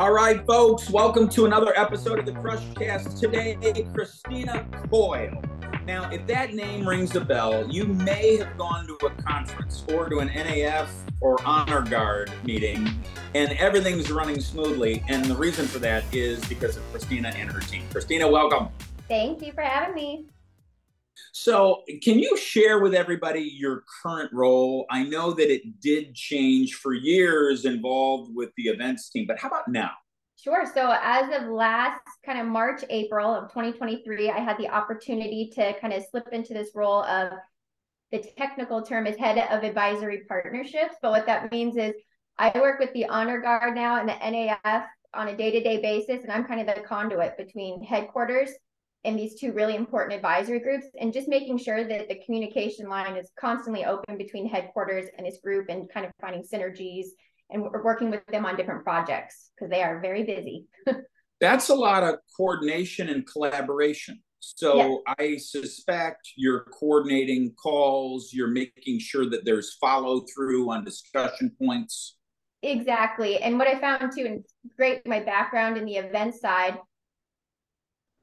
All right, folks, welcome to another episode of the Crushcast. Today, Kristina Coyle. Now, if that name rings a bell, you may have gone to a conference or to an NAF or Honor Guard meeting, and everything's running smoothly. And the reason for that is because of Kristina and her team. Kristina, welcome. Thank you for having me. So, can you share with everybody your current role? I know that it did change for years involved with the events team, but how about now? Sure. So, as of last kind of March, April of 2023, I had the opportunity to kind of slip into this role of the technical term is head of advisory partnerships. But what that means is I work with the Honor Guard now and the NAF on a day to day basis, and I'm kind of the conduit between headquarters and these two really important advisory groups and just making sure that the communication line is constantly open between headquarters and this group and kind of finding synergies and we're working with them on different projects because they are very busy. That's a lot of coordination and collaboration. So yeah. I suspect you're coordinating calls, you're making sure that there's follow through on discussion points. Exactly. And what I found too, and great my background in the event side,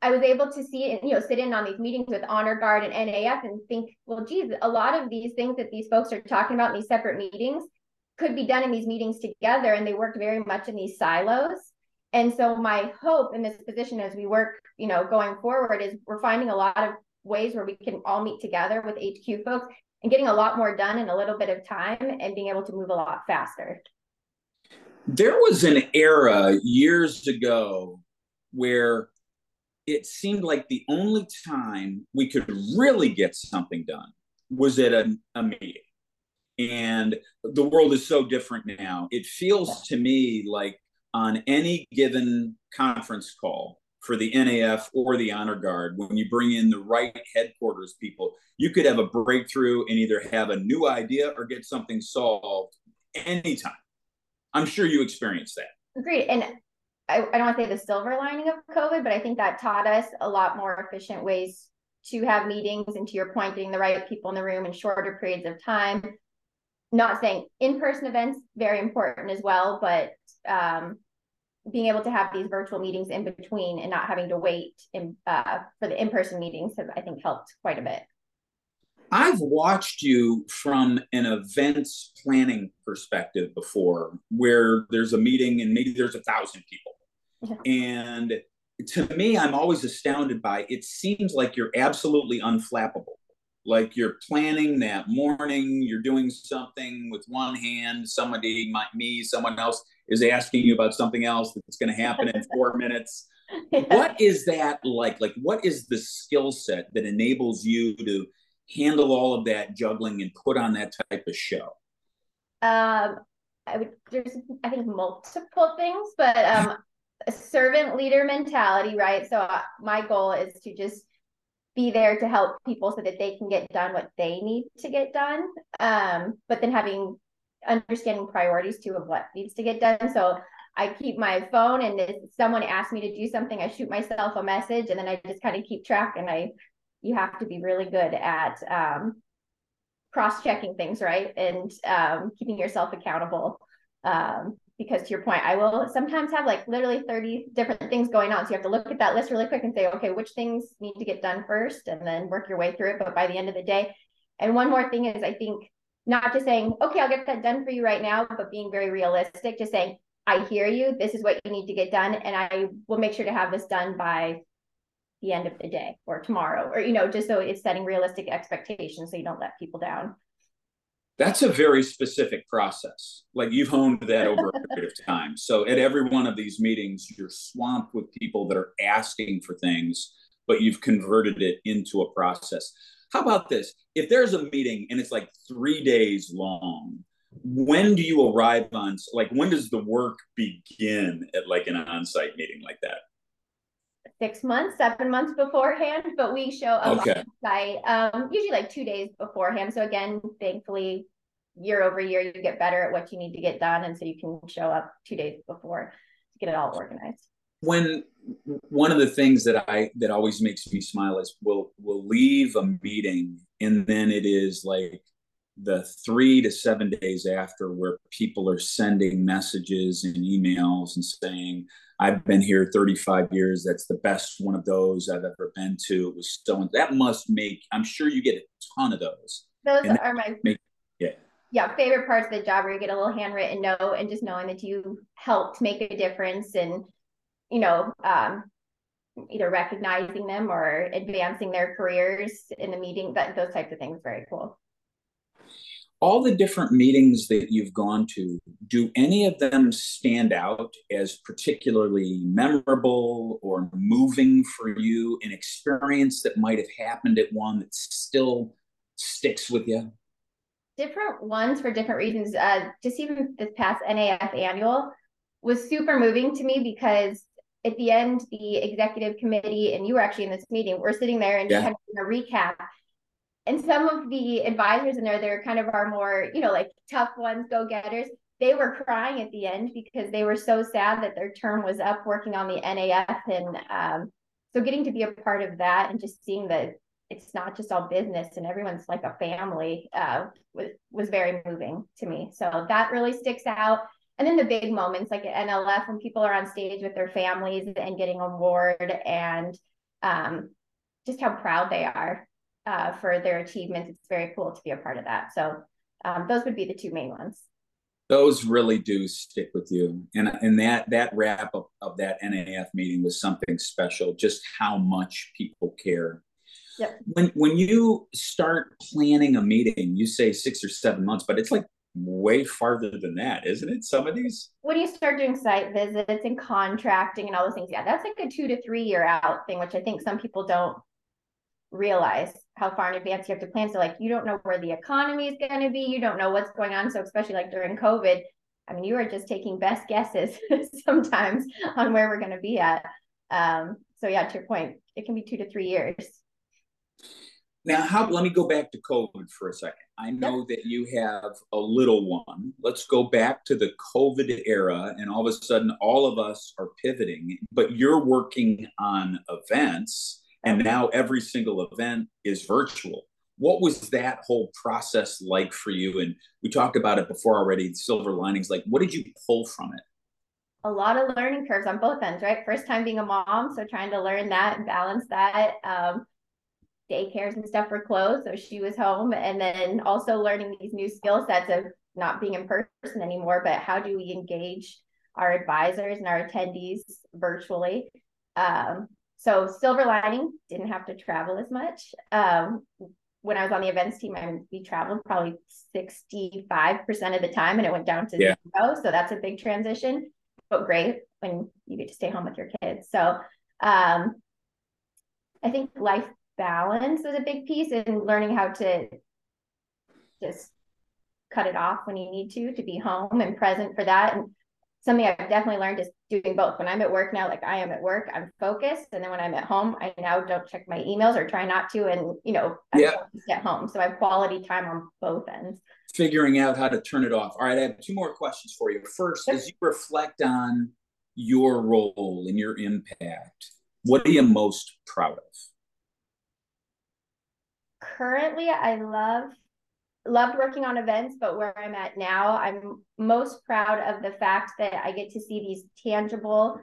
I was able to see and you know sit in on these meetings with Honor Guard and NAF and think, well, geez, a lot of these things that these folks are talking about in these separate meetings could be done in these meetings together, and they worked very much in these silos. And so my hope in this position as we work, you know, going forward is we're finding a lot of ways where we can all meet together with HQ folks and getting a lot more done in a little bit of time and being able to move a lot faster. There was an era years ago where it seemed like the only time we could really get something done was at a, a meeting. And the world is so different now. It feels to me like on any given conference call for the NAF or the Honor Guard, when you bring in the right headquarters people, you could have a breakthrough and either have a new idea or get something solved anytime. I'm sure you experienced that. Agreed. And I, I don't want to say the silver lining of COVID, but I think that taught us a lot more efficient ways to have meetings and to your point, getting the right people in the room in shorter periods of time. Not saying in-person events very important as well, but um, being able to have these virtual meetings in between and not having to wait in, uh, for the in-person meetings have I think helped quite a bit. I've watched you from an events planning perspective before, where there's a meeting and maybe there's a thousand people and to me, I'm always astounded by it seems like you're absolutely unflappable. Like you're planning that morning, you're doing something with one hand, somebody, might me, someone else is asking you about something else that's going to happen in four minutes. Yeah. What is that like? Like, what is the skill set that enables you to handle all of that juggling and put on that type of show? Um, I would, there's, I think, multiple things, but um, a servant leader mentality, right? So uh, my goal is to just be there to help people so that they can get done what they need to get done. Um, but then having understanding priorities too of what needs to get done. So I keep my phone and if someone asks me to do something, I shoot myself a message and then I just kind of keep track and I you have to be really good at um, cross-checking things, right? And um, keeping yourself accountable. Um, because to your point, I will sometimes have like literally 30 different things going on. So you have to look at that list really quick and say, okay, which things need to get done first and then work your way through it. But by the end of the day, and one more thing is I think not just saying, okay, I'll get that done for you right now, but being very realistic, just saying, I hear you. This is what you need to get done. And I will make sure to have this done by the end of the day or tomorrow, or, you know, just so it's setting realistic expectations so you don't let people down that's a very specific process. Like you've honed that over a period of time. So at every one of these meetings, you're swamped with people that are asking for things, but you've converted it into a process. How about this? If there's a meeting and it's like three days long, when do you arrive on like when does the work begin at like an on-site meeting like that? Six months, seven months beforehand, but we show up okay. on site um, usually like two days beforehand. So again, thankfully, year over year, you get better at what you need to get done, and so you can show up two days before to get it all organized. When one of the things that I that always makes me smile is we'll we'll leave a meeting and then it is like the three to seven days after where people are sending messages and emails and saying i've been here 35 years. That's the best one of those i've ever been to. It was so that must make i'm sure you get a ton of those. Those and are my make, yeah. Yeah favorite parts of the job where you get a little handwritten note and just knowing that you helped make a difference and you know um, either recognizing them or advancing their careers in the meeting that those types of things very cool all the different meetings that you've gone to do any of them stand out as particularly memorable or moving for you an experience that might have happened at one that still sticks with you different ones for different reasons uh, just even this past naf annual was super moving to me because at the end, the executive committee, and you were actually in this meeting, we're sitting there and yeah. kind of a recap. And some of the advisors in there, they're kind of our more, you know, like tough ones, go getters. They were crying at the end because they were so sad that their term was up working on the NAF. And um, so getting to be a part of that and just seeing that it's not just all business and everyone's like a family uh, was, was very moving to me. So that really sticks out and then the big moments like at NLF when people are on stage with their families and getting award and um, just how proud they are uh, for their achievements. It's very cool to be a part of that. So um, those would be the two main ones. Those really do stick with you, and and that that wrap up of that NAF meeting was something special. Just how much people care. Yep. When when you start planning a meeting, you say six or seven months, but it's like way farther than that, isn't it? Some of these. When you start doing site visits and contracting and all those things, yeah, that's like a two to three year out thing, which I think some people don't realize how far in advance you have to plan. So, like, you don't know where the economy is going to be, you don't know what's going on. So, especially like during COVID, I mean, you are just taking best guesses sometimes on where we're going to be at. Um, so, yeah, to your point, it can be two to three years. Now, how? Let me go back to COVID for a second. I know yep. that you have a little one. Let's go back to the COVID era, and all of a sudden, all of us are pivoting. But you're working on events, and now every single event is virtual. What was that whole process like for you? And we talked about it before already. Silver linings. Like, what did you pull from it? a lot of learning curves on both ends, right? First time being a mom, so trying to learn that and balance that. Um, daycares and stuff were closed, so she was home. And then also learning these new skill sets of not being in person anymore, but how do we engage our advisors and our attendees virtually? Um, so silver lining, didn't have to travel as much. Um, when I was on the events team, I we traveled probably 65% of the time and it went down to yeah. zero. So that's a big transition, but great when you get to stay home with your kids. So um, I think life balance is a big piece and learning how to just cut it off when you need to to be home and present for that and something i've definitely learned is doing both. When i'm at work now like i am at work i'm focused and then when i'm at home i now don't check my emails or try not to and you know i'm yeah. at home. So i have quality time on both ends. Figuring out how to turn it off. All right i have two more questions for you. First sure. as you reflect on your role and your impact what are you most proud of? Currently I love loved working on events, but where I'm at now, I'm most proud of the fact that I get to see these tangible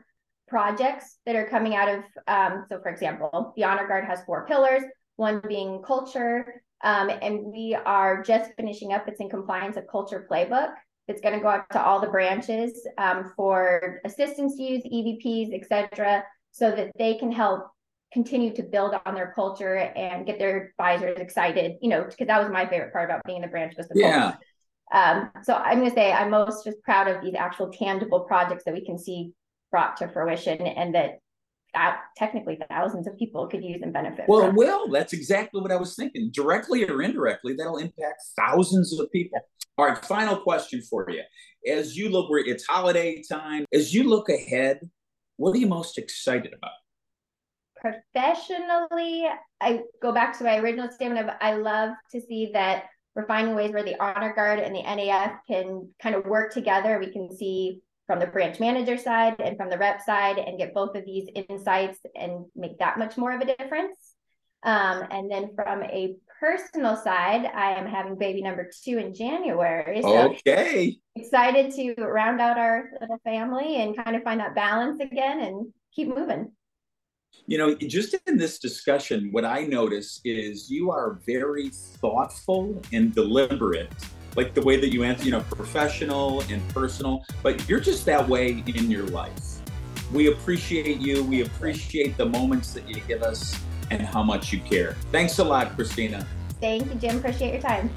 projects that are coming out of. Um, so, for example, the Honor Guard has four pillars, one being culture, um, and we are just finishing up. It's in compliance of culture playbook. It's going to go out to all the branches um, for assistants to use, EVPs, etc., so that they can help continue to build on their culture and get their advisors excited, you know, because that was my favorite part about being in the branch was the yeah. culture. Um, so I'm going to say I'm most just proud of these actual tangible projects that we can see brought to fruition and that uh, technically thousands of people could use and benefit. Well, from. well, that's exactly what I was thinking. Directly or indirectly, that'll impact thousands of people. All right, final question for you. As you look, where it's holiday time, as you look ahead, what are you most excited about? Professionally, I go back to my original statement of I love to see that we're finding ways where the honor guard and the NAF can kind of work together. We can see from the branch manager side and from the rep side and get both of these insights and make that much more of a difference. Um, and then from a personal side, I am having baby number two in January. So okay. Excited to round out our little family and kind of find that balance again and keep moving. You know, just in this discussion, what I notice is you are very thoughtful and deliberate, like the way that you answer, you know, professional and personal, but you're just that way in your life. We appreciate you. We appreciate the moments that you give us and how much you care. Thanks a lot, Kristina. Thank you, Jim. Appreciate your time.